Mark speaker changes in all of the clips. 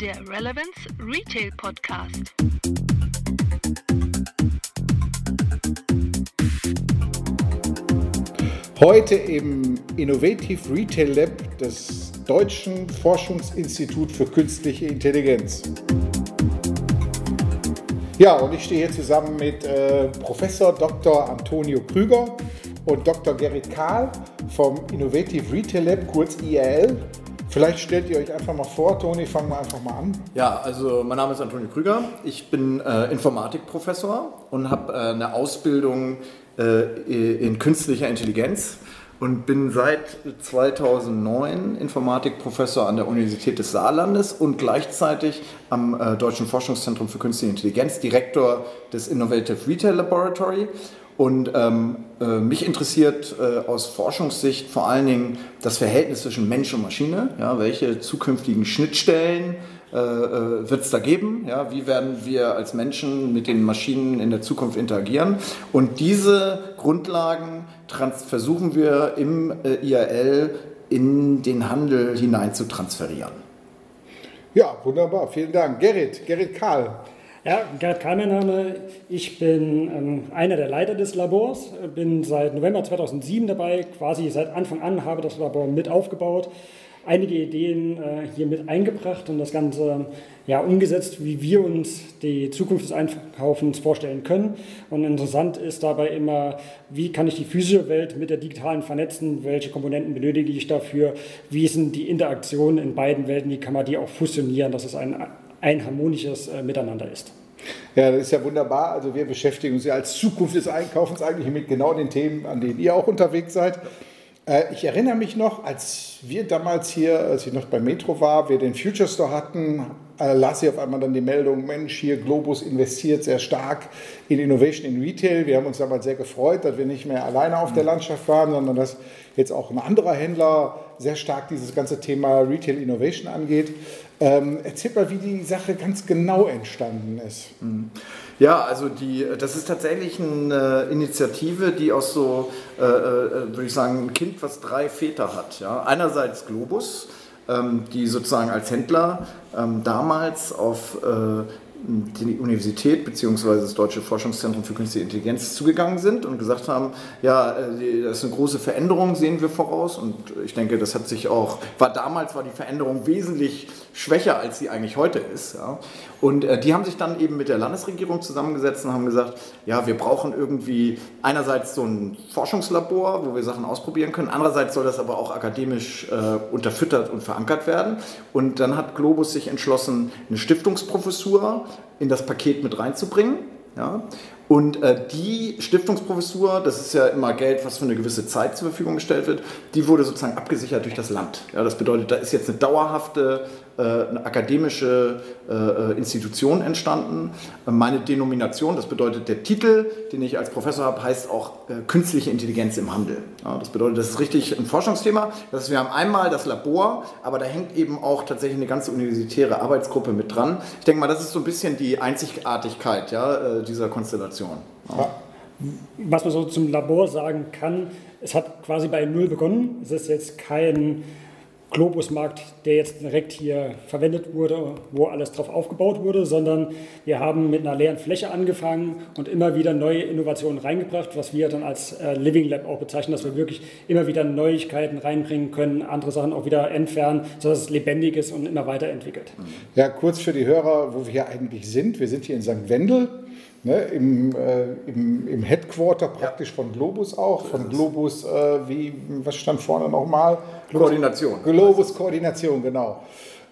Speaker 1: der Relevance Retail Podcast.
Speaker 2: Heute im Innovative Retail Lab des Deutschen Forschungsinstituts für Künstliche Intelligenz. Ja, und ich stehe hier zusammen mit äh, Professor Dr. Antonio Krüger und Dr. Gerrit Kahl vom Innovative Retail Lab, kurz IRL. Vielleicht stellt ihr euch einfach mal vor, Toni, fangen wir einfach mal an.
Speaker 3: Ja, also mein Name ist Antonio Krüger. Ich bin äh, Informatikprofessor und habe äh, eine Ausbildung äh, in künstlicher Intelligenz und bin seit 2009 Informatikprofessor an der Universität des Saarlandes und gleichzeitig am äh, Deutschen Forschungszentrum für Künstliche Intelligenz, Direktor des Innovative Retail Laboratory. Und ähm, äh, mich interessiert äh, aus Forschungssicht vor allen Dingen das Verhältnis zwischen Mensch und Maschine. Ja, welche zukünftigen Schnittstellen äh, äh wird es da geben? Ja, wie werden wir als Menschen mit den Maschinen in der Zukunft interagieren? Und diese Grundlagen versuchen wir im äh, IAL in den Handel hinein zu transferieren.
Speaker 2: Ja, wunderbar. Vielen Dank. Gerrit, Gerrit Karl.
Speaker 4: Ja, Gerd Karl, mein Name. Ich bin ähm, einer der Leiter des Labors, bin seit November 2007 dabei, quasi seit Anfang an habe das Labor mit aufgebaut, einige Ideen äh, hier mit eingebracht und das Ganze ja, umgesetzt, wie wir uns die Zukunft des Einkaufens vorstellen können. Und interessant ist dabei immer, wie kann ich die physische Welt mit der digitalen vernetzen, welche Komponenten benötige ich dafür, wie sind die Interaktionen in beiden Welten, wie kann man die auch fusionieren, dass es ein ein harmonisches äh, Miteinander ist.
Speaker 2: Ja, das ist ja wunderbar. Also wir beschäftigen uns ja als Zukunft des Einkaufens eigentlich mit genau den Themen, an denen ihr auch unterwegs seid. Äh, ich erinnere mich noch, als wir damals hier, als ich noch bei Metro war, wir den Future Store hatten, äh, las ich auf einmal dann die Meldung, Mensch, hier Globus investiert sehr stark in Innovation in Retail. Wir haben uns damals sehr gefreut, dass wir nicht mehr alleine auf der mhm. Landschaft waren, sondern dass jetzt auch ein anderer Händler sehr stark dieses ganze Thema Retail Innovation angeht. Ähm, erzähl mal, wie die Sache ganz genau entstanden ist.
Speaker 3: Mhm. Ja, also die, das ist tatsächlich eine Initiative, die aus so, äh, äh, würde ich sagen, ein Kind, was drei Väter hat. Ja? Einerseits Globus, ähm, die sozusagen als Händler ähm, damals auf äh, die Universität bzw. das Deutsche Forschungszentrum für Künstliche Intelligenz zugegangen sind und gesagt haben, ja, äh, das ist eine große Veränderung, sehen wir voraus. Und ich denke, das hat sich auch, war damals war die Veränderung wesentlich schwächer, als sie eigentlich heute ist. Ja. Und äh, die haben sich dann eben mit der Landesregierung zusammengesetzt und haben gesagt, ja, wir brauchen irgendwie einerseits so ein Forschungslabor, wo wir Sachen ausprobieren können, andererseits soll das aber auch akademisch äh, unterfüttert und verankert werden. Und dann hat Globus sich entschlossen, eine Stiftungsprofessur in das Paket mit reinzubringen. Ja? Und äh, die Stiftungsprofessur, das ist ja immer Geld, was für eine gewisse Zeit zur Verfügung gestellt wird, die wurde sozusagen abgesichert durch das Land. Ja, das bedeutet, da ist jetzt eine dauerhafte eine akademische äh, äh, Institution entstanden. Meine Denomination, das bedeutet der Titel, den ich als Professor habe, heißt auch äh, künstliche Intelligenz im Handel. Das bedeutet, das ist richtig ein Forschungsthema. Das heißt, wir haben einmal das Labor, aber da hängt eben auch tatsächlich eine ganze universitäre Arbeitsgruppe mit dran. Ich denke mal, das ist so ein bisschen die Einzigartigkeit ja, dieser Konstellation. Ja.
Speaker 4: Was man so zum Labor sagen kann, es hat quasi bei Null begonnen. Es ist jetzt kein Globusmarkt, der jetzt direkt hier verwendet wurde, wo alles drauf aufgebaut wurde, sondern wir haben mit einer leeren Fläche angefangen und immer wieder neue Innovationen reingebracht, was wir dann als äh, Living Lab auch bezeichnen, dass wir wirklich immer wieder Neuigkeiten reinbringen können, andere Sachen auch wieder entfernen, sodass es lebendig ist und immer weiterentwickelt.
Speaker 2: Ja, kurz für die Hörer, wo wir hier eigentlich sind. Wir sind hier in St. Wendel ne, im, äh, im, im, Headquarter praktisch ja. von Globus auch. Von Globus, äh, wie, was stand vorne nochmal?
Speaker 3: Koordination.
Speaker 2: Globus Koordination, genau.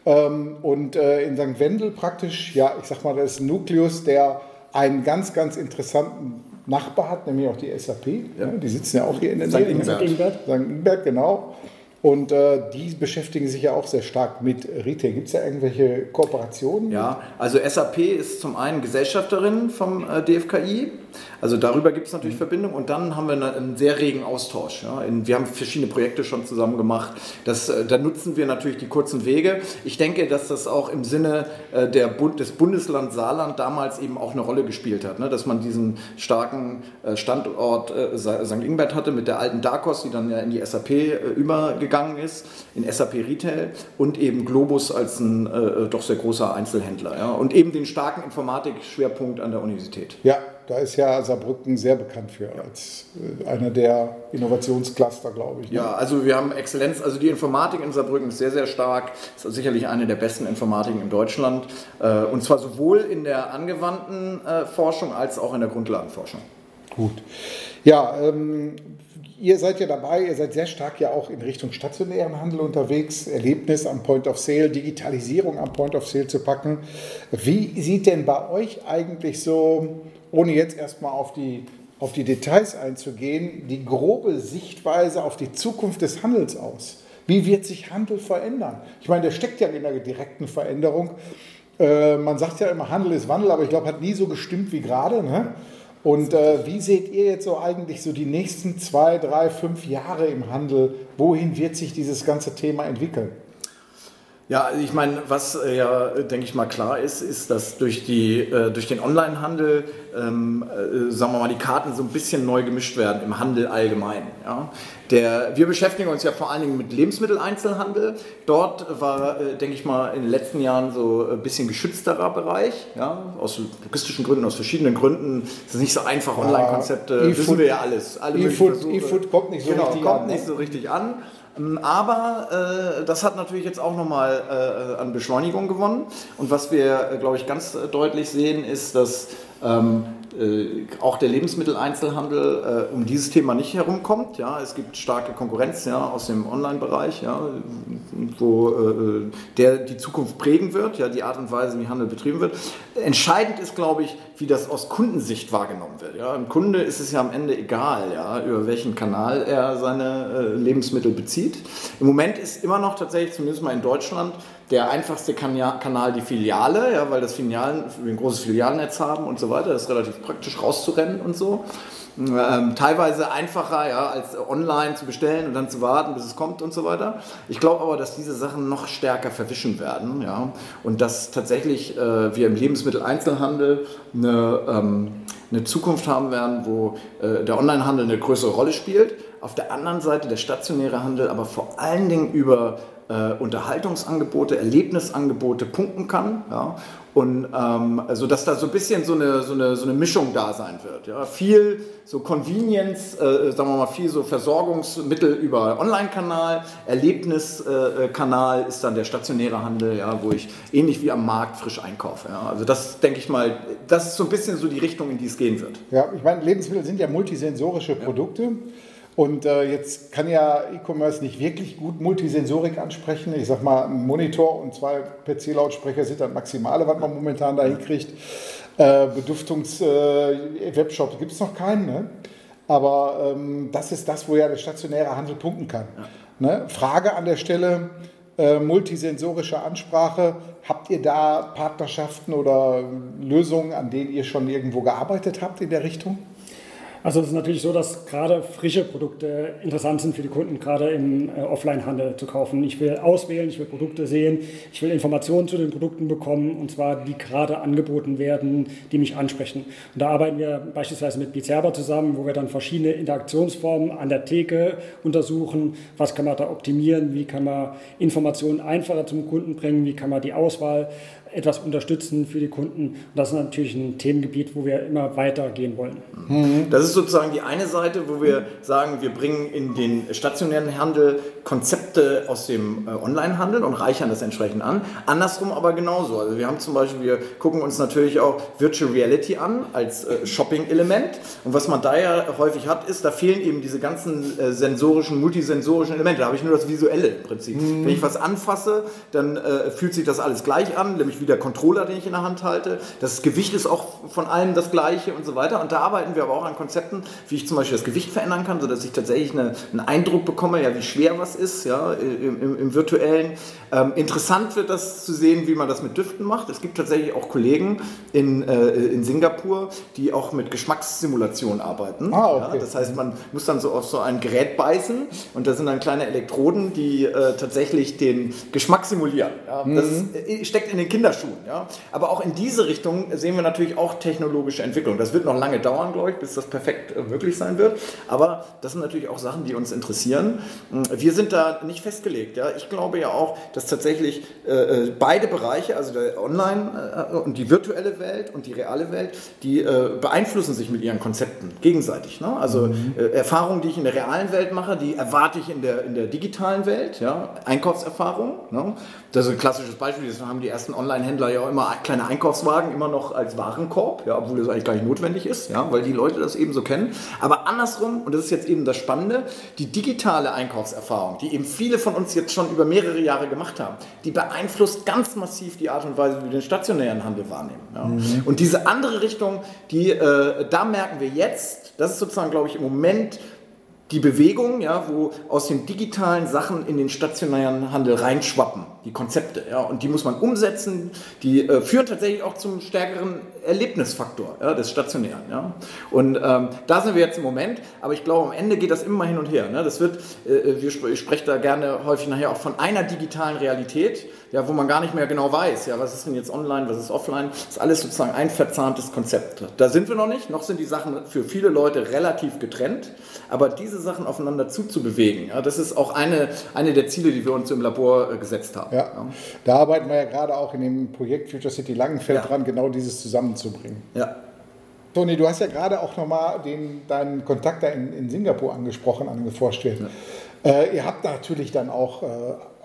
Speaker 2: Ähm, und äh, in St. Wendel praktisch, ja, ich sag mal, das ist ein Nukleus, der einen ganz, ganz interessanten Nachbar hat, nämlich auch die SAP. Ja. die sitzen ja auch hier in der Nähe. St. Ingbert. St. Ingbert, genau. Und äh, die beschäftigen sich ja auch sehr stark mit Retail. Gibt es da irgendwelche Kooperationen?
Speaker 3: Ja, also SAP ist zum einen Gesellschafterin vom äh, DFKI. Also darüber gibt es natürlich mhm. Verbindungen. Und dann haben wir einen sehr regen Austausch. Ja. In, wir haben verschiedene Projekte schon zusammen gemacht. Das, äh, da nutzen wir natürlich die kurzen Wege. Ich denke, dass das auch im Sinne äh, der Bund, des Bundeslands Saarland damals eben auch eine Rolle gespielt hat. Ne? Dass man diesen starken äh, Standort St. Ingbert hatte mit der alten Darkos, die dann ja in die SAP übergegangen gegangen ist in SAP Retail und eben Globus als ein äh, doch sehr großer Einzelhändler. Ja? Und eben den starken Informatik-Schwerpunkt an der Universität.
Speaker 2: Ja, da ist ja Saarbrücken sehr bekannt für, als äh, einer der Innovationscluster, glaube ich.
Speaker 3: Ne? Ja, also wir haben Exzellenz, also die Informatik in Saarbrücken ist sehr, sehr stark, ist sicherlich eine der besten Informatiken in Deutschland äh, und zwar sowohl in der angewandten äh, Forschung als auch in der Grundlagenforschung.
Speaker 2: Gut. Ja, ähm, ihr seid ja dabei, ihr seid sehr stark ja auch in Richtung stationären Handel unterwegs, Erlebnis am Point of Sale, Digitalisierung am Point of Sale zu packen. Wie sieht denn bei euch eigentlich so ohne jetzt erstmal auf die, auf die Details einzugehen, die grobe Sichtweise auf die Zukunft des Handels aus. Wie wird sich Handel verändern? Ich meine, der steckt ja in einer direkten Veränderung. Äh, man sagt ja immer, Handel ist Wandel, aber ich glaube, hat nie so gestimmt wie gerade. Ne? Und äh, wie seht ihr jetzt so eigentlich so die nächsten zwei, drei, fünf Jahre im Handel? Wohin wird sich dieses ganze Thema entwickeln?
Speaker 3: Ja, also ich meine, was äh, ja, denke ich mal, klar ist, ist, dass durch, die, äh, durch den Onlinehandel, ähm, äh, sagen wir mal, die Karten so ein bisschen neu gemischt werden im Handel allgemein. Ja? Der, wir beschäftigen uns ja vor allen Dingen mit Lebensmitteleinzelhandel. Dort war, äh, denke ich mal, in den letzten Jahren so ein bisschen geschützterer Bereich. Ja? Aus logistischen Gründen, aus verschiedenen Gründen. Es ist nicht so einfach, Online-Konzepte,
Speaker 2: e
Speaker 3: wissen wir ja alles.
Speaker 2: E-Food e kommt nicht so
Speaker 3: genau,
Speaker 2: richtig
Speaker 3: kommt an. Nicht ne? so richtig an. Ähm, aber äh, das hat natürlich jetzt auch nochmal äh, an Beschleunigung gewonnen. Und was wir, äh, glaube ich, ganz äh, deutlich sehen, ist, dass ähm, äh, auch der Lebensmitteleinzelhandel äh, um dieses Thema nicht herumkommt. Ja, es gibt starke Konkurrenz ja, aus dem Online-Bereich, ja, wo äh, der die Zukunft prägen wird, ja, die Art und Weise, wie Handel betrieben wird. Entscheidend ist, glaube ich, wie das aus Kundensicht wahrgenommen wird. Ja. Ein Kunde ist es ja am Ende egal, ja, über welchen Kanal er seine äh, Lebensmittel bezieht. Im Moment ist immer noch tatsächlich, zumindest mal in Deutschland, der einfachste Kanal die Filiale, ja, weil das Filialen, wir ein großes Filialnetz haben und so weiter. Das ist relativ praktisch rauszurennen und so. Ähm, teilweise einfacher ja, als online zu bestellen und dann zu warten, bis es kommt und so weiter. Ich glaube aber, dass diese Sachen noch stärker verwischen werden ja, und dass tatsächlich äh, wir im Lebensmitteleinzelhandel eine, ähm, eine Zukunft haben werden, wo äh, der Onlinehandel eine größere Rolle spielt. Auf der anderen Seite der stationäre Handel aber vor allen Dingen über äh, Unterhaltungsangebote, Erlebnisangebote punkten kann. Ja? Und ähm, also dass da so ein bisschen so eine, so eine, so eine Mischung da sein wird. Ja? Viel so Convenience, äh, sagen wir mal, viel so Versorgungsmittel über Online-Kanal, Erlebniskanal äh, ist dann der stationäre Handel, ja, wo ich ähnlich wie am Markt frisch einkaufe. Ja? Also das denke ich mal, das ist so ein bisschen so die Richtung, in die es gehen wird.
Speaker 2: Ja, ich meine, Lebensmittel sind ja multisensorische Produkte. Ja. Und äh, jetzt kann ja E-Commerce nicht wirklich gut Multisensorik ansprechen. Ich sag mal, ein Monitor und zwei PC-Lautsprecher sind das Maximale, was man momentan da hinkriegt. Äh, Beduftungs-Webshop äh, gibt es noch keinen, ne? aber ähm, das ist das, wo ja der stationäre Handel punkten kann. Ja. Ne? Frage an der Stelle, äh, multisensorische Ansprache. Habt ihr da Partnerschaften oder Lösungen, an denen ihr schon irgendwo gearbeitet habt in der Richtung?
Speaker 4: Also es ist natürlich so, dass gerade frische Produkte interessant sind für die Kunden, gerade im äh, Offline-Handel zu kaufen. Ich will auswählen, ich will Produkte sehen, ich will Informationen zu den Produkten bekommen, und zwar die gerade angeboten werden, die mich ansprechen. Und da arbeiten wir beispielsweise mit Bizerba zusammen, wo wir dann verschiedene Interaktionsformen an der Theke untersuchen. Was kann man da optimieren? Wie kann man Informationen einfacher zum Kunden bringen? Wie kann man die Auswahl etwas unterstützen für die Kunden. Und das ist natürlich ein Themengebiet, wo wir immer weiter gehen wollen.
Speaker 3: Mhm. Das ist sozusagen die eine Seite, wo wir sagen, wir bringen in den stationären Handel Konzepte aus dem äh, Onlinehandel und reichern das entsprechend an. Andersrum aber genauso. Also wir haben zum Beispiel, wir gucken uns natürlich auch Virtual Reality an als äh, Shopping-Element. Und was man da ja häufig hat, ist, da fehlen eben diese ganzen äh, sensorischen, multisensorischen Elemente. Da habe ich nur das Visuelle im Prinzip. Mhm. Wenn ich was anfasse, dann äh, fühlt sich das alles gleich an, nämlich wie der Controller, den ich in der Hand halte. Das Gewicht ist auch von allem das gleiche und so weiter. Und da arbeiten wir aber auch an Konzepten, wie ich zum Beispiel das Gewicht verändern kann, sodass ich tatsächlich eine, einen Eindruck bekomme, ja, wie schwer was ist, ja, im, im, im virtuellen. Ähm, interessant wird das zu sehen, wie man das mit Düften macht. Es gibt tatsächlich auch Kollegen in, äh, in Singapur, die auch mit Geschmackssimulation arbeiten. Ah, okay. ja, das heißt, man muss dann so auf so ein Gerät beißen und da sind dann kleine Elektroden, die äh, tatsächlich den Geschmack simulieren. Ja, das mhm. steckt in den Kindern Kinderschuhen. Ja? Aber auch in diese Richtung sehen wir natürlich auch technologische Entwicklung. Das wird noch lange dauern, glaube ich, bis das perfekt äh, möglich sein wird. Aber das sind natürlich auch Sachen, die uns interessieren. Wir sind da nicht festgelegt. Ja? Ich glaube ja auch, dass tatsächlich äh, äh beide Bereiche, also der Online- äh, und die virtuelle Welt und die reale Welt, die äh, beeinflussen sich mit ihren Konzepten gegenseitig. Ne? Also mhm. Erfahrungen, die ich in der realen Welt mache, die erwarte ich in der, in der digitalen Welt. Ja? Einkaufserfahrung. Ne? Das ist ein klassisches Beispiel. Das haben die ersten Online-Händler ja auch immer kleine Einkaufswagen immer noch als Warenkorb, ja, obwohl das eigentlich gar nicht notwendig ist, ja, weil die Leute das eben so kennen. Aber andersrum, und das ist jetzt eben das Spannende, die digitale Einkaufserfahrung, die eben viele von uns jetzt schon über mehrere Jahre gemacht haben, die beeinflusst ganz massiv die Art und Weise, wie wir den stationären Handel wahrnehmen. Ja. Mhm. Und diese andere Richtung, die, äh, da merken wir jetzt, das ist sozusagen, glaube ich, im Moment die Bewegung, ja, wo aus den digitalen Sachen in den stationären Handel reinschwappen, die Konzepte, ja, und die muss man umsetzen, die äh, führen tatsächlich auch zum stärkeren Erlebnisfaktor ja, des Stationären, ja. Und ähm, da sind wir jetzt im Moment, aber ich glaube, am Ende geht das immer hin und her. Ne? Das wird, äh, wir, ich spreche da gerne häufig nachher auch von einer digitalen Realität, ja, wo man gar nicht mehr genau weiß, ja, was ist denn jetzt online, was ist offline, das ist alles sozusagen ein verzahntes Konzept. Da sind wir noch nicht, noch sind die Sachen für viele Leute relativ getrennt, aber diese Sachen aufeinander zuzubewegen, ja, das ist auch eine, eine der Ziele, die wir uns im Labor äh, gesetzt haben.
Speaker 2: Ja. Da arbeiten wir ja gerade auch in dem Projekt Future City Langenfeld ja. dran, genau dieses zusammenzubringen.
Speaker 3: Ja.
Speaker 2: Toni, du hast ja gerade auch nochmal deinen Kontakt da in, in Singapur angesprochen, angeforscht werden. Ja. Äh, ihr habt natürlich dann auch äh,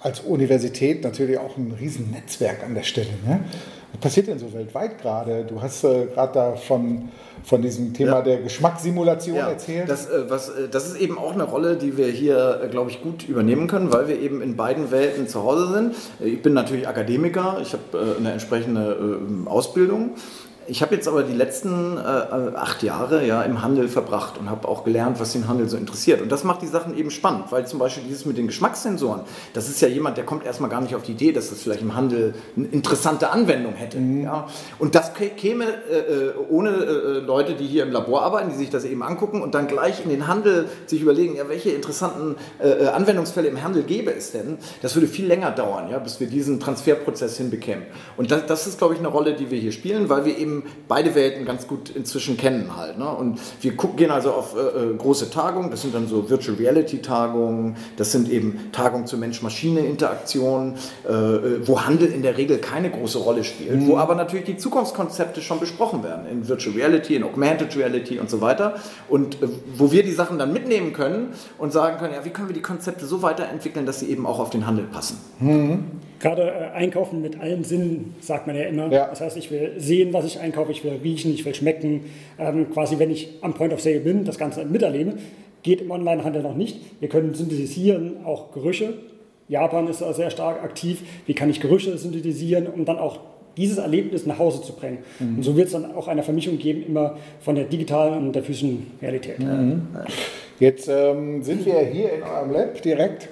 Speaker 2: als Universität natürlich auch ein Riesennetzwerk an der Stelle. Ne? Was passiert denn so weltweit gerade? Du hast äh, gerade da von, von diesem Thema ja. der Geschmackssimulation ja, erzählt.
Speaker 3: Das, äh, was, äh, das ist eben auch eine Rolle, die wir hier, äh, glaube ich, gut übernehmen können, weil wir eben in beiden Welten zu Hause sind. Ich bin natürlich Akademiker, ich habe äh, eine entsprechende äh, Ausbildung ich habe jetzt aber die letzten äh, acht Jahre ja im Handel verbracht und habe auch gelernt, was den Handel so interessiert. Und das macht die Sachen eben spannend, weil zum Beispiel dieses mit den Geschmackssensoren, das ist ja jemand, der kommt erstmal gar nicht auf die Idee, dass das vielleicht im Handel eine interessante Anwendung hätte. Mhm. Ja? Und das käme äh, äh ohne äh, Leute, die hier im Labor arbeiten, die sich das eben angucken und dann gleich in den Handel sich überlegen, ja, welche interessanten äh, äh, Anwendungsfälle im Handel gäbe es denn. Das würde viel länger dauern, ja, bis wir diesen Transferprozess hinbekämen. Und das, das ist, glaube ich, eine Rolle, die wir hier spielen, weil wir eben beide Welten ganz gut inzwischen kennen halt. Ne? Und wir gucken, gehen also auf äh, äh, große Tagungen, das sind dann so Virtual Reality Tagungen, das sind eben Tagungen zur Mensch-Maschine-Interaktion, äh, äh, wo Handel in der Regel keine große Rolle spielt, mhm. wo aber natürlich die Zukunftskonzepte schon besprochen werden, in Virtual Reality, in Augmented Reality und so weiter. Und äh, wo wir die Sachen dann mitnehmen können und sagen können, ja, wie können wir die Konzepte so weiterentwickeln, dass sie eben auch auf den Handel passen.
Speaker 4: Mhm. Gerade äh, einkaufen mit allen Sinnen, sagt man ja immer. Ja. Das heißt, ich will sehen, was ich einkaufe, ich will riechen, ich will schmecken. Ähm, quasi, wenn ich am Point of Sale bin, das Ganze miterlebe. Geht im Onlinehandel noch nicht. Wir können synthetisieren auch Gerüche. Japan ist da sehr stark aktiv. Wie kann ich Gerüche synthetisieren, um dann auch dieses Erlebnis nach Hause zu bringen. Mhm. Und so wird es dann auch eine Vermischung geben, immer von der digitalen und der physischen Realität. Mhm.
Speaker 2: Jetzt ähm, sind wir hier in eurem Lab direkt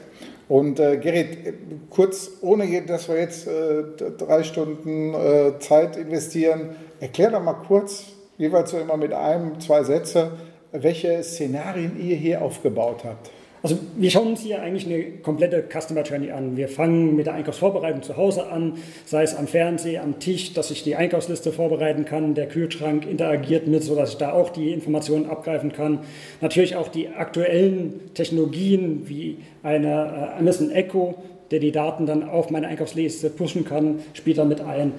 Speaker 2: und äh, Gerrit, kurz, ohne dass wir jetzt äh, drei Stunden äh, Zeit investieren, erklär doch mal kurz, jeweils so immer mit einem, zwei Sätze, welche Szenarien ihr hier aufgebaut habt.
Speaker 4: Also wir schauen uns hier eigentlich eine komplette Customer Journey an. Wir fangen mit der Einkaufsvorbereitung zu Hause an, sei es am Fernseher, am Tisch, dass ich die Einkaufsliste vorbereiten kann, der Kühlschrank interagiert mit, sodass ich da auch die Informationen abgreifen kann. Natürlich auch die aktuellen Technologien wie eine äh, Amazon Echo, der die Daten dann auf meine Einkaufsliste pushen kann, spielt da mit ein.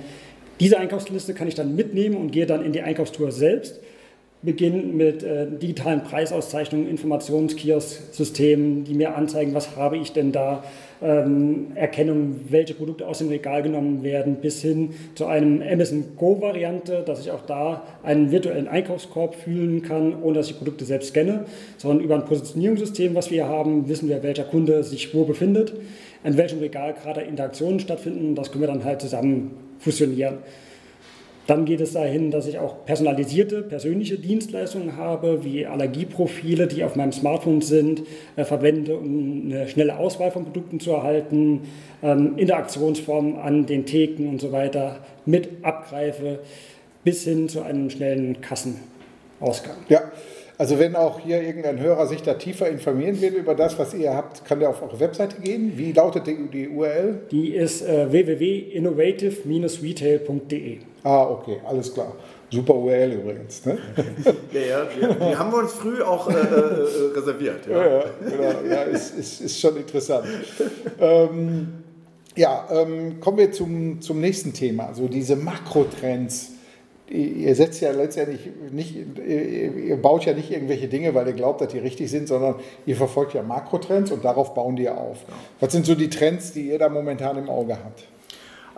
Speaker 4: Diese Einkaufsliste kann ich dann mitnehmen und gehe dann in die Einkaufstour selbst beginnen mit äh, digitalen Preisauszeichnungen, Informationskiosk-Systemen, die mir anzeigen, was habe ich denn da, ähm, Erkennung, welche Produkte aus dem Regal genommen werden, bis hin zu einem Amazon Go-Variante, dass ich auch da einen virtuellen Einkaufskorb fühlen kann, ohne dass ich Produkte selbst scanne, sondern über ein Positionierungssystem, was wir haben, wissen wir, welcher Kunde sich wo befindet, in welchem Regal gerade Interaktionen stattfinden, das können wir dann halt zusammen fusionieren. Dann geht es dahin, dass ich auch personalisierte, persönliche Dienstleistungen habe, wie Allergieprofile, die auf meinem Smartphone sind, äh, verwende, um eine schnelle Auswahl von Produkten zu erhalten, ähm, Interaktionsformen an den Theken und so weiter mit abgreife, bis hin zu einem schnellen Kassenausgang.
Speaker 2: Ja, Also wenn auch hier irgendein Hörer sich da tiefer informieren will über das, was ihr habt, kann der auf eure Webseite gehen. Wie lautet die, die URL?
Speaker 4: Die ist äh, www.innovative-retail.de.
Speaker 2: Ah, okay, alles klar. Super URL übrigens. Ne?
Speaker 3: Ja, ja, die, haben wir uns früh auch äh, äh, reserviert.
Speaker 2: Ja, ja, genau. ja ist, ist, ist schon interessant. ähm, ja, ähm, kommen wir zum, zum nächsten Thema. Also diese Makrotrends. Ihr setzt ja letztendlich nicht, ihr baut ja nicht irgendwelche Dinge, weil ihr glaubt, dass die richtig sind, sondern ihr verfolgt ja Makrotrends und darauf bauen die ja auf. Was sind so die Trends, die ihr da momentan im Auge habt?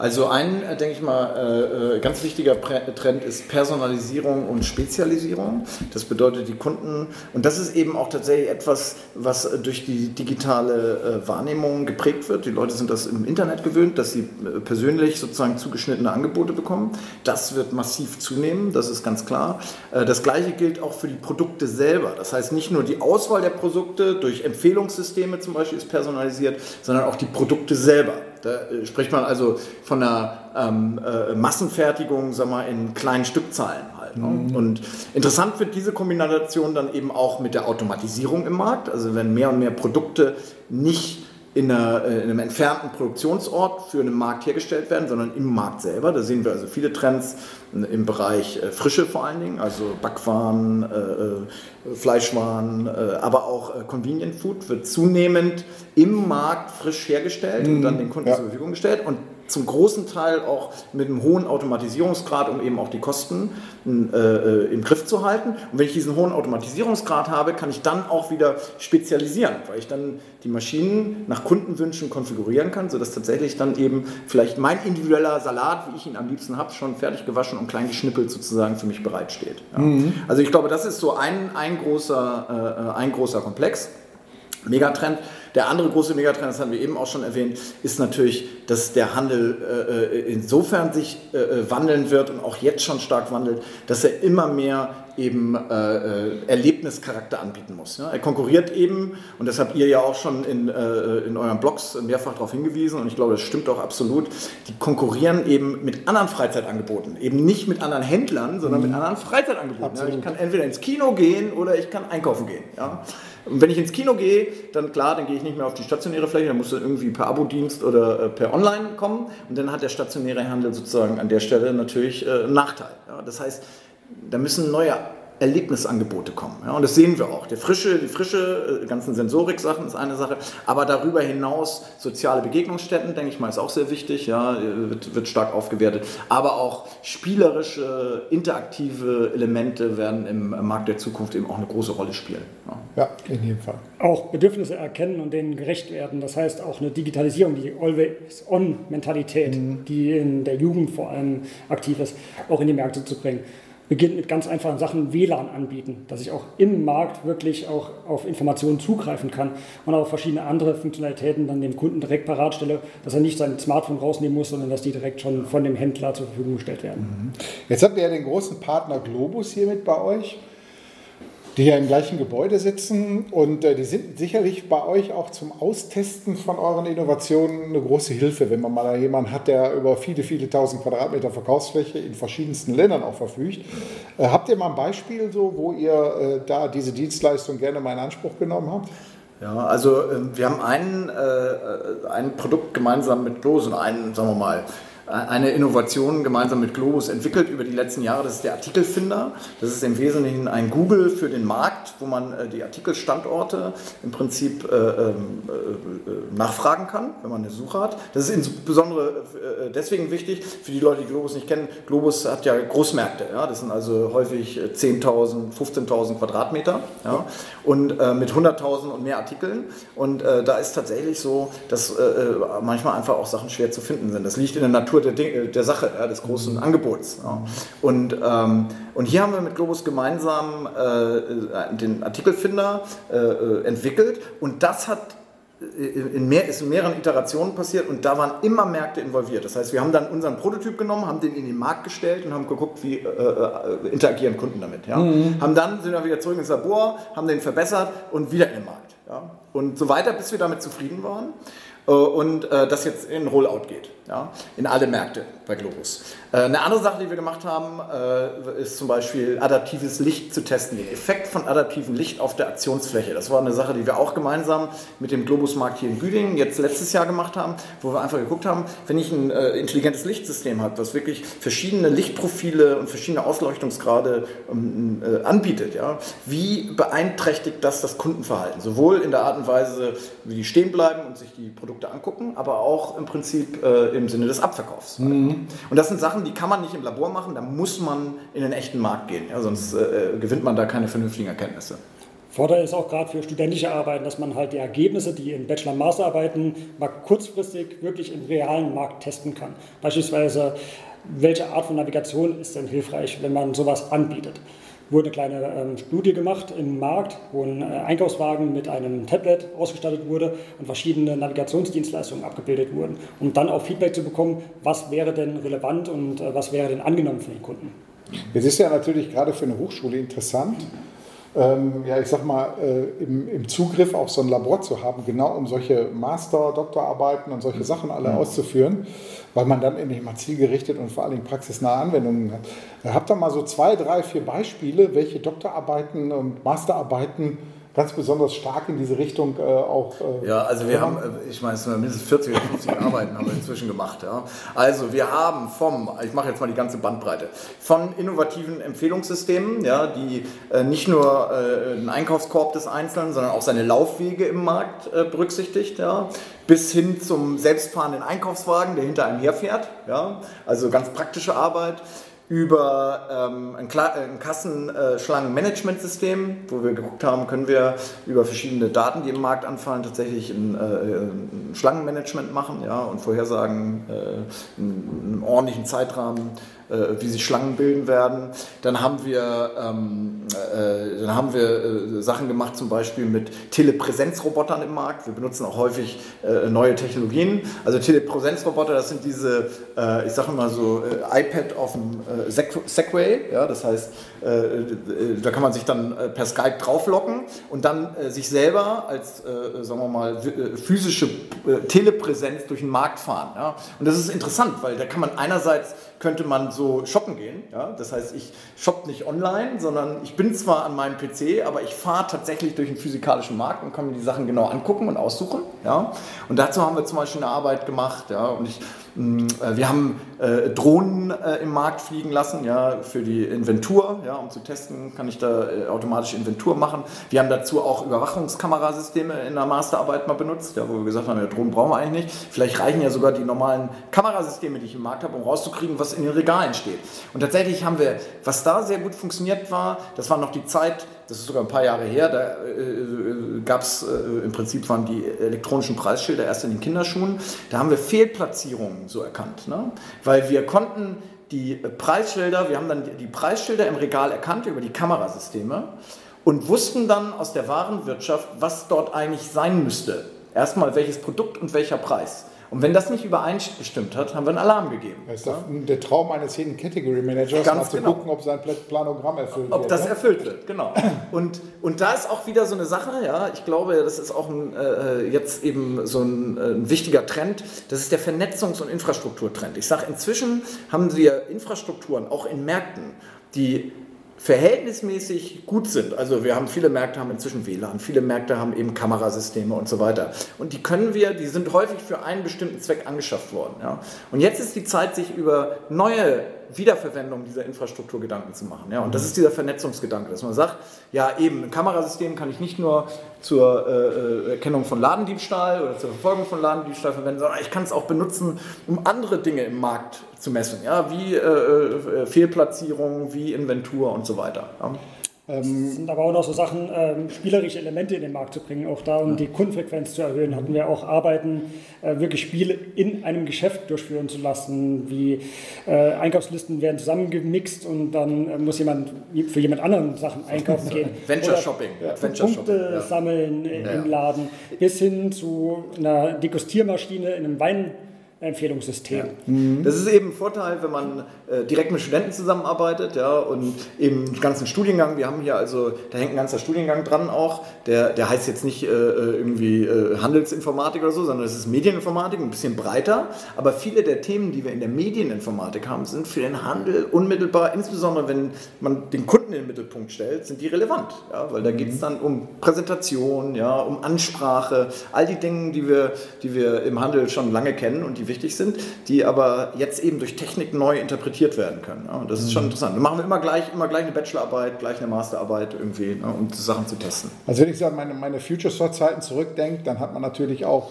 Speaker 3: Also ein, äh, denke ich mal, äh, ganz wichtiger Trend ist Personalisierung und Spezialisierung. Das bedeutet, die Kunden, und das ist eben auch tatsächlich etwas, was durch die digitale äh, Wahrnehmung geprägt wird. Die Leute sind das im Internet gewöhnt, dass sie persönlich sozusagen zugeschnittene Angebote bekommen. Das wird massiv zunehmen, das ist ganz klar. Das gleiche gilt auch für die Produkte selber. Das heißt, nicht nur die Auswahl der Produkte durch Empfehlungssysteme zum Beispiel ist personalisiert, sondern auch die Produkte selber. Da äh, spricht man also von einer ähm, äh, Massenfertigung sag mal, in kleinen Stückzahlen halt. Ne? Mhm. Und interessant wird diese Kombination dann eben auch mit der Automatisierung im Markt. Also wenn mehr und mehr Produkte nicht in, einer, äh, in, einem entfernten Produktionsort für einen Markt hergestellt werden, sondern im Markt selber. Da sehen wir also viele Trends im Bereich äh, Frische vor allen Dingen, also Backwaren, äh, äh Fleischwaren, äh, aber auch äh, Convenient Food wird zunehmend im Markt frisch hergestellt mhm. und dann den Kunden ja. zur Verfügung gestellt. Und zum großen Teil auch mit einem hohen Automatisierungsgrad, um eben auch die Kosten äh, äh, im Griff zu halten. Und wenn ich diesen hohen Automatisierungsgrad habe, kann ich dann auch wieder spezialisieren, weil ich dann die Maschinen nach Kundenwünschen konfigurieren kann, sodass tatsächlich dann eben vielleicht mein individueller Salat, wie ich ihn am liebsten habe, schon fertig gewaschen und klein geschnippelt sozusagen für mich bereitsteht. Ja. Mhm. Also ich glaube, das ist so ein, ein, großer, äh, ein großer Komplex. Megatrend. Der andere große Megatrend, das haben wir eben auch schon erwähnt, ist natürlich, dass der Handel äh, äh, insofern sich äh, äh, wandeln wird und auch jetzt schon stark wandelt, dass er immer mehr eben äh, äh Erlebnischarakter anbieten muss. Ja? Er konkurriert eben, und das habt ihr ja auch schon in, in euren Blogs mehrfach darauf hingewiesen, und ich glaube, das stimmt auch absolut, die konkurrieren eben mit anderen Freizeitangeboten. Eben nicht mit anderen Händlern, sondern mhm. mit anderen Freizeitangeboten. Ja? Ich kann entweder ins Kino gehen oder ich kann einkaufen gehen. Ja? Und wenn ich ins Kino gehe, dann klar, dann gehe ich nicht mehr auf die stationäre Fläche, dann muss du irgendwie per Abo-Dienst oder äh, per Online kommen. Und dann hat der stationäre Handel sozusagen an der Stelle natürlich äh, einen Nachteil. Ja, das heißt, da müssen neue Erlebnisangebote kommen. Ja, und das sehen wir auch. Der frische, die frische, äh, ganzen Sensorik-Sachen ist eine Sache, aber darüber hinaus soziale Begegnungsstätten, denke ich mal, ist auch sehr wichtig, ja, wird, wird stark aufgewertet. Aber auch spielerische, interaktive Elemente werden im Markt der Zukunft eben auch eine große Rolle spielen.
Speaker 2: Ja, ja in jedem Fall.
Speaker 4: Auch Bedürfnisse erkennen und denen gerecht werden. Das heißt auch eine Digitalisierung, die Always-On-Mentalität, mhm. die in der Jugend vor allem aktiv ist, auch in die Märkte zu bringen beginnt mit ganz einfachen Sachen WLAN anbieten, dass ich auch im Markt wirklich auch auf Informationen zugreifen kann und auch verschiedene andere Funktionalitäten dann dem Kunden direkt parat stelle, dass er nicht sein Smartphone rausnehmen muss, sondern dass die direkt schon von dem Händler zur Verfügung gestellt werden.
Speaker 2: Mhm. Jetzt habt ihr ja den großen Partner Globus hier mit bei euch die ja im gleichen Gebäude sitzen und äh, die sind sicherlich bei euch auch zum Austesten von euren Innovationen eine große Hilfe, wenn man mal jemanden hat, der über viele, viele tausend Quadratmeter Verkaufsfläche in verschiedensten Ländern auch verfügt. Äh, habt ihr mal ein Beispiel, so, wo ihr äh, da diese Dienstleistung gerne mal in Anspruch genommen habt?
Speaker 3: Ja, also ähm, wir haben ein, äh, äh, ein Produkt gemeinsam mit Los und einen, sagen wir mal, eine Innovation gemeinsam mit Globus entwickelt über die letzten Jahre. Das ist der Artikelfinder. Das ist im Wesentlichen ein Google für den Markt, wo man äh, die Artikelstandorte im Prinzip äh, ähm, äh, nachfragen kann, wenn man eine Suche hat. Das ist insbesondere deswegen wichtig für die Leute, die Globus nicht kennen. Globus hat ja Großmärkte. Ja? Das sind also häufig 10.000, 15.000 Quadratmeter ja? und mit 100.000 und mehr Artikeln. Und da ist tatsächlich so, dass manchmal einfach auch Sachen schwer zu finden sind. Das liegt in der Natur Natur der, der Sache, ja, des großen mhm. Angebots. Ja. Und, ähm, und hier haben wir mit Globus gemeinsam äh, den Artikelfinder äh, äh entwickelt und das hat äh, in mehr, ist in mehreren Iterationen passiert und da waren immer Märkte involviert. Das heißt, wir haben dann unseren Prototyp genommen, haben den in den Markt gestellt und haben geguckt, wie äh, äh, interagieren Kunden damit. Ja? Mhm. Haben dann sind wir wieder zurück ins Labor, haben den verbessert und wieder in den Markt. Ja? Und so weiter, bis wir damit zufrieden waren. Äh, und äh, das jetzt in Rollout geht. Ja, in alle Märkte bei Globus. Äh, eine andere Sache, die wir gemacht haben, äh, ist zum Beispiel adaptives Licht zu testen, den Effekt von adaptivem Licht auf der Aktionsfläche. Das war eine Sache, die wir auch gemeinsam mit dem Globus-Markt hier in Güdingen jetzt letztes Jahr gemacht haben, wo wir einfach geguckt haben, wenn ich ein äh, intelligentes Lichtsystem habe, das wirklich verschiedene Lichtprofile und verschiedene Ausleuchtungsgrade ähm, äh, anbietet, ja, wie beeinträchtigt das das Kundenverhalten? Sowohl in der Art und Weise, wie die stehen bleiben und sich die Produkte angucken, aber auch im Prinzip äh, im Sinne des Abverkaufs. Mhm. Und das sind Sachen, die kann man nicht im Labor machen, da muss man in den echten Markt gehen, ja, sonst äh, gewinnt man da keine vernünftigen Erkenntnisse.
Speaker 4: Vorteil ist auch gerade für studentische Arbeiten, dass man halt die Ergebnisse, die in Bachelor- und Masterarbeiten mal kurzfristig wirklich im realen Markt testen kann. Beispielsweise, welche Art von Navigation ist denn hilfreich, wenn man sowas anbietet wurde eine kleine ähm, Studie gemacht im Markt, wo ein äh, Einkaufswagen mit einem Tablet ausgestattet wurde und verschiedene Navigationsdienstleistungen abgebildet wurden, um dann auch Feedback zu bekommen, was wäre denn relevant und äh, was wäre denn angenommen von den Kunden.
Speaker 2: Es ist ja natürlich gerade für eine Hochschule interessant, ähm, ja, ich sag mal, äh, im, im, Zugriff auf so ein Labor zu haben, genau um solche Master-, Doktorarbeiten und solche Sachen alle auszuführen, weil man dann endlich mal zielgerichtet und vor allen Dingen praxisnahe Anwendungen hat. Habt ihr mal so zwei, drei, vier Beispiele, welche Doktorarbeiten und Masterarbeiten ganz besonders stark in diese Richtung äh, auch.
Speaker 3: Äh, ja, also wir haben, äh, ich meine, es sind mindestens 40 oder 50 Arbeiten haben wir inzwischen gemacht. Ja. Also wir haben vom, ich mache jetzt mal die ganze Bandbreite, von innovativen Empfehlungssystemen, ja, die äh, nicht nur äh, einen Einkaufskorb des Einzelnen, sondern auch seine Laufwege im Markt äh, berücksichtigt, ja, bis hin zum selbstfahrenden Einkaufswagen, der hinter einem herfährt. Ja. Also ganz praktische Arbeit über ähm, ein, ein Kassenschlangenmanagementsystem, wo wir geguckt haben, können wir über verschiedene Daten, die im Markt anfallen, tatsächlich ein, äh, ein Schlangenmanagement machen ja, und vorhersagen äh, in einem ordentlichen Zeitrahmen, äh, wie sich Schlangen bilden werden. Dann haben wir, ähm, äh, dann haben wir äh, Sachen gemacht, zum Beispiel mit Telepräsenzrobotern im Markt. Wir benutzen auch häufig äh, neue Technologien. Also Telepräsenzroboter, das sind diese, äh, ich sage mal so, äh, iPad auf dem Segway. Ja, das heißt, da kann man sich dann per Skype drauflocken und dann sich selber als, sagen wir mal, physische Telepräsenz durch den Markt fahren. Ja? Und das ist interessant, weil da kann man einerseits könnte man so shoppen gehen. Ja? Das heißt, ich shoppe nicht online, sondern ich bin zwar an meinem PC, aber ich fahre tatsächlich durch den physikalischen Markt und kann mir die Sachen genau angucken und aussuchen. Ja? Und dazu haben wir zum Beispiel eine Arbeit gemacht. Ja? Und ich wir haben äh, Drohnen äh, im Markt fliegen lassen, ja, für die Inventur, ja, um zu testen, kann ich da äh, automatisch Inventur machen. Wir haben dazu auch Überwachungskamerasysteme in der Masterarbeit mal benutzt, ja, wo wir gesagt haben, ja, Drohnen brauchen wir eigentlich nicht. Vielleicht reichen ja sogar die normalen Kamerasysteme, die ich im Markt habe, um rauszukriegen, was in den Regalen steht. Und tatsächlich haben wir, was da sehr gut funktioniert war, das war noch die Zeit, das ist sogar ein paar Jahre her, da äh, äh gab es äh, im Prinzip waren die elektronischen Preisschilder erst in den Kinderschuhen. Da haben wir Fehlplatzierungen so erkannt, ne? weil wir konnten die Preisschilder, wir haben dann die Preisschilder im Regal erkannt über die Kamerasysteme und wussten dann aus der Warenwirtschaft, was dort eigentlich sein müsste. Erstmal welches Produkt und welcher Preis. Und wenn das nicht übereingestimmt hat, haben wir einen Alarm gegeben.
Speaker 2: Das ist ja? der Traum eines Hidden Category Managers,
Speaker 3: Ganz
Speaker 2: mal genau. zu gucken, ob sein Planogramm erfüllt
Speaker 3: ob wird. Ob das ne? erfüllt wird, genau. Und, und da ist auch wieder so eine Sache, ja, ich glaube, das ist auch ein, äh, jetzt eben so ein, äh, ein, wichtiger Trend, das ist der Vernetzungs- und Infrastrukturtrend. Ich sage, inzwischen haben wir Infrastrukturen, auch in Märkten, die verhältnismäßig gut sind. Also wir haben viele Märkte haben inzwischen WLAN, viele Märkte haben eben Kamerasysteme und so weiter. Und die können wir, die sind häufig für einen bestimmten Zweck angeschafft worden. Ja. Und jetzt ist die Zeit, sich über neue Wiederverwendung dieser Infrastruktur Gedanken zu machen. Ja? Und das ist dieser Vernetzungsgedanke, dass man sagt, ja eben, ein Kamerasystem kann ich nicht nur zur äh, äh, Erkennung von Ladendiebstahl oder zur Verfolgung von Ladendiebstahl verwenden, sondern ich kann es auch benutzen, um andere Dinge im Markt zu messen, ja? wie äh, äh Fehlplatzierung, wie Inventur und so weiter. Ja?
Speaker 4: Es ähm, sind aber auch noch so Sachen, ähm, spielerische Elemente in den Markt zu bringen, auch da, um ja. die Kundenfrequenz zu erhöhen, hatten wir auch Arbeiten, äh, wirklich Spiele in einem Geschäft durchführen zu lassen, wie äh, Einkaufslisten werden zusammengemixt und dann äh, muss jemand für jemand anderen Sachen einkaufen gehen.
Speaker 3: Venture Shopping.
Speaker 4: Ja, Venture Punkte Shopping, ja. sammeln im Laden, bis hin zu einer Degustiermaschine in einem Wein Empfehlungssystem.
Speaker 3: Ja. Das ist eben ein Vorteil, wenn man äh, direkt mit Studenten zusammenarbeitet ja, und eben einen ganzen Studiengang. Wir haben hier also, da hängt ein ganzer Studiengang dran auch. Der, der heißt jetzt nicht äh, äh irgendwie äh, Handelsinformatik oder so, sondern es ist Medieninformatik, ein bisschen breiter. Aber viele der Themen, die wir in der Medieninformatik haben, sind für den Handel unmittelbar, insbesondere wenn man den Kunden in den Mittelpunkt stellt, sind die relevant. Ja, weil da geht es dann um Präsentation, ja, um Ansprache, all die Dinge, die wir, die wir im Handel schon lange kennen und die wichtig sind, die aber jetzt eben durch Technik neu interpretiert werden können. Ja, und das ist schon mhm. interessant. Wir machen immer gleich, immer gleich eine Bachelorarbeit, gleich eine Masterarbeit irgendwie, ne, um Sachen zu testen.
Speaker 2: Also wenn ich so meine, meine Future Store-Zeiten zurückdenke, dann hat man natürlich auch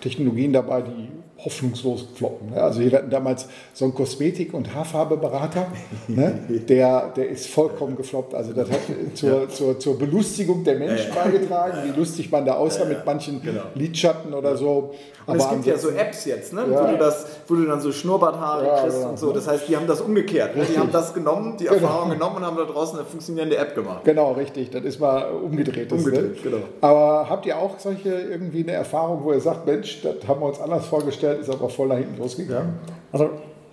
Speaker 2: Technologien dabei, die hoffnungslos floppen. Ne? Also wir hatten damals so einen Kosmetik- und Haarfarbeberater, ne? der, der ist vollkommen gefloppt. Also das hat zur, ja. zur, zur Belustigung der Menschen ja, ja. beigetragen, wie lustig man da aussah mit manchen genau. Lidschatten oder so.
Speaker 3: Und es gibt ja so Apps jetzt, ne? wo, du das, wo du dann so Schnurrbarthaare kriegst und so. Das heißt, die haben das umgekehrt. Ne? Die haben das genommen, die genau. Erfahrung genommen und haben da draußen eine funktionierende App gemacht.
Speaker 2: Genau, richtig. Das ist mal umgedreht.
Speaker 3: Ne? Umgedreht,
Speaker 2: genau. Aber habt ihr auch solche irgendwie eine Erfahrung, wo ihr sagt, Mensch, das haben wir uns anders vorgestellt, ist aber voll nach hinten losgegangen?
Speaker 4: Also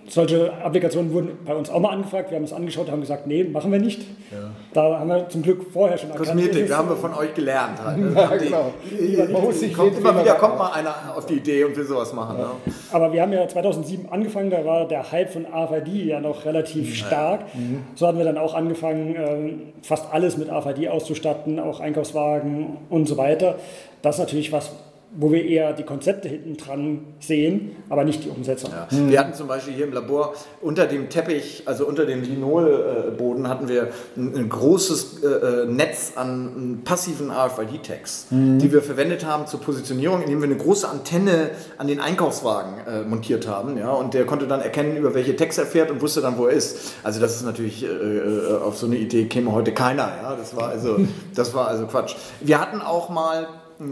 Speaker 4: solche Applikationen wurden bei uns auch mal angefragt. Wir haben es angeschaut, haben gesagt, nee, machen wir nicht. Ja. Da haben wir zum Glück vorher schon
Speaker 3: erkannt. Kosmetik, da haben wir von euch gelernt. Halt, ne? ja, genau. Die, die, kommt immer wieder kommt mal einer auf die Idee und will sowas machen. Ja. Ne?
Speaker 4: Aber wir haben ja 2007 angefangen, da war der Hype von AFID ja noch relativ stark. Mhm. So haben wir dann auch angefangen, ähm, fast alles mit AFID auszustatten, auch Einkaufswagen und so weiter. Das ist natürlich was, wo wir eher die Konzepte hinten dran sehen, aber nicht die Umsetzung.
Speaker 3: Ja. Wir hatten zum Beispiel hier im Labor unter dem Teppich, also unter dem Linolboden, hatten wir ein, ein großes äh, Netz an passiven RFID-Tags, mhm. die wir verwendet haben zur Positionierung, indem wir eine große Antenne an den Einkaufswagen äh, montiert haben. Ja, und der konnte dann erkennen, über welche Tags er fährt und wusste dann, wo er ist. Also das ist natürlich, äh, äh auf so eine Idee käme heute keiner. Ja? Das, war also, das war also Quatsch. Wir hatten auch mal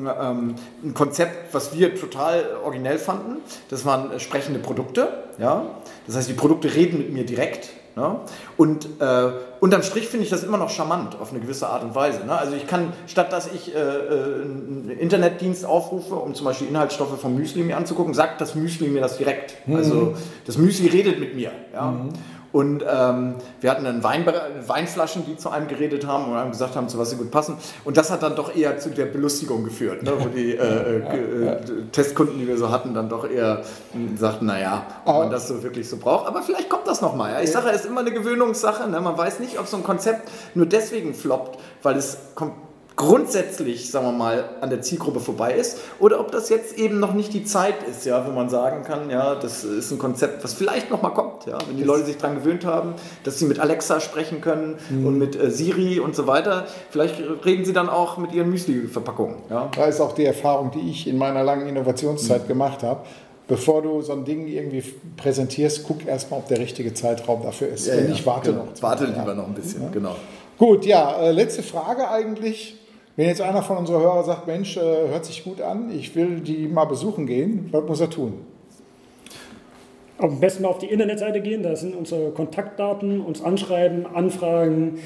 Speaker 3: ähm, ein Konzept, was wir total originell fanden. Das waren äh, sprechende Produkte. Ja? Das heißt, die Produkte reden mit mir direkt. Ja? Und äh, unterm Strich finde ich das immer noch charmant auf eine gewisse Art und Weise. Ne? Also ich kann, statt dass ich äh, äh, einen Internetdienst aufrufe, um zum Beispiel Inhaltsstoffe vom Müsli mir anzugucken, sagt das Müsli mir das direkt. Mhm. Also das Müsli redet mit mir. Ja? Mhm. Und ähm, wir hatten dann Wein, Weinflaschen, die zu einem geredet haben und haben gesagt haben, zu was sie gut passen. Und das hat dann doch eher zu der Belustigung geführt, ne? wo die äh, äh, Testkunden, die wir so hatten, dann doch eher hm, sagten, naja, ob man das so wirklich so braucht. Aber vielleicht kommt das nochmal. Ja? Ich sage, es ist immer eine Gewöhnungssache. Ne? Man weiß nicht, ob so ein Konzept nur deswegen floppt, weil es kommt grundsätzlich, sagen wir mal, an der Zielgruppe vorbei ist oder ob das jetzt eben noch nicht die Zeit ist, ja, wo man sagen kann, ja, das ist ein Konzept, was vielleicht noch mal kommt, ja, wenn die Leute sich daran gewöhnt haben, dass sie mit Alexa sprechen können mhm. und mit äh, Siri und so weiter. Vielleicht reden sie dann auch mit ihren Müsli-Verpackungen. Ja.
Speaker 2: Da ist auch die Erfahrung, die ich in meiner langen Innovationszeit mhm. gemacht habe bevor du so ein Ding irgendwie präsentierst, guck erstmal, ob der richtige Zeitraum dafür ist.
Speaker 3: Ja, Wenn ja, warte genau. noch. Warte lieber noch ein bisschen, ja. genau.
Speaker 2: Gut, ja, äh, letzte Frage eigentlich. Wenn jetzt einer von unseren Hörern sagt, Mensch, äh, hört sich gut an, ich will die mal besuchen gehen, was muss er tun?
Speaker 4: Am besten mal auf die Internetseite gehen, da sind unsere Kontaktdaten, uns anschreiben, anfragen,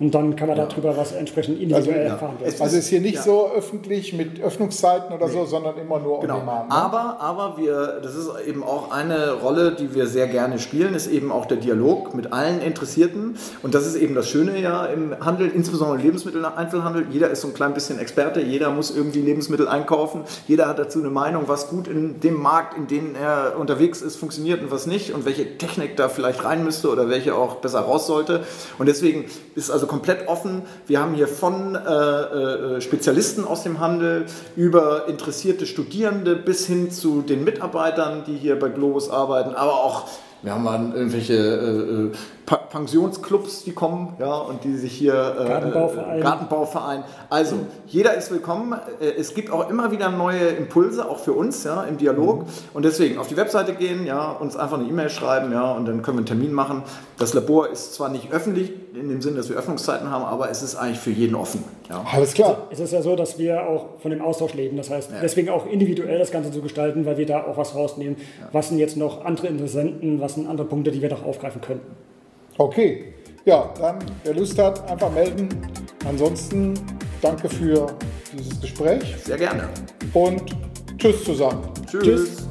Speaker 4: und dann kann man ja. darüber was entsprechend individuell
Speaker 2: also,
Speaker 4: erfahren.
Speaker 2: Ja. Es also ist hier nicht ja. so öffentlich mit Öffnungszeiten oder nee. so, sondern immer nur
Speaker 3: genau. on demand. Ne? Aber, aber wir, das ist eben auch eine Rolle, die wir sehr gerne spielen, ist eben auch der Dialog mit allen Interessierten. Und das ist eben das Schöne ja im Handel, insbesondere im Lebensmitteleinzelhandel. Jeder ist so ein klein bisschen Experte, jeder muss irgendwie Lebensmittel einkaufen, jeder hat dazu eine Meinung, was gut in dem Markt, in dem er unterwegs ist, funktioniert und was nicht und welche Technik da vielleicht rein müsste oder welche auch besser raus sollte. Und deswegen ist also komplett offen. Wir haben hier von äh, äh, Spezialisten aus dem Handel über interessierte Studierende bis hin zu den Mitarbeitern, die hier bei Globus arbeiten, aber auch wir haben dann irgendwelche äh, äh Pensionsclubs, die kommen, ja, und die sich hier
Speaker 4: äh, Gartenbauverein.
Speaker 3: Gartenbauverein. Also jeder ist willkommen. Äh, es gibt auch immer wieder neue Impulse, auch für uns, ja, im Dialog. Mhm. Und deswegen auf die Webseite gehen, ja, uns einfach eine E-Mail schreiben, ja, und dann können wir einen Termin machen. Das Labor ist zwar nicht öffentlich in dem Sinne, dass wir Öffnungszeiten haben, aber es ist eigentlich für jeden offen.
Speaker 2: Ja. Alles klar.
Speaker 4: Es ist ja so, dass wir auch von dem Austausch leben. Das heißt, ja. deswegen auch individuell das Ganze zu gestalten, weil wir da auch was rausnehmen. Ja. Was sind jetzt noch andere Interessenten, was sind andere Punkte, die wir noch aufgreifen könnten?
Speaker 2: Okay, ja, dann, wer Lust hat, einfach melden. Ansonsten danke für dieses Gespräch.
Speaker 3: Sehr gerne.
Speaker 2: Und tschüss zusammen.
Speaker 3: Tschüss. tschüss.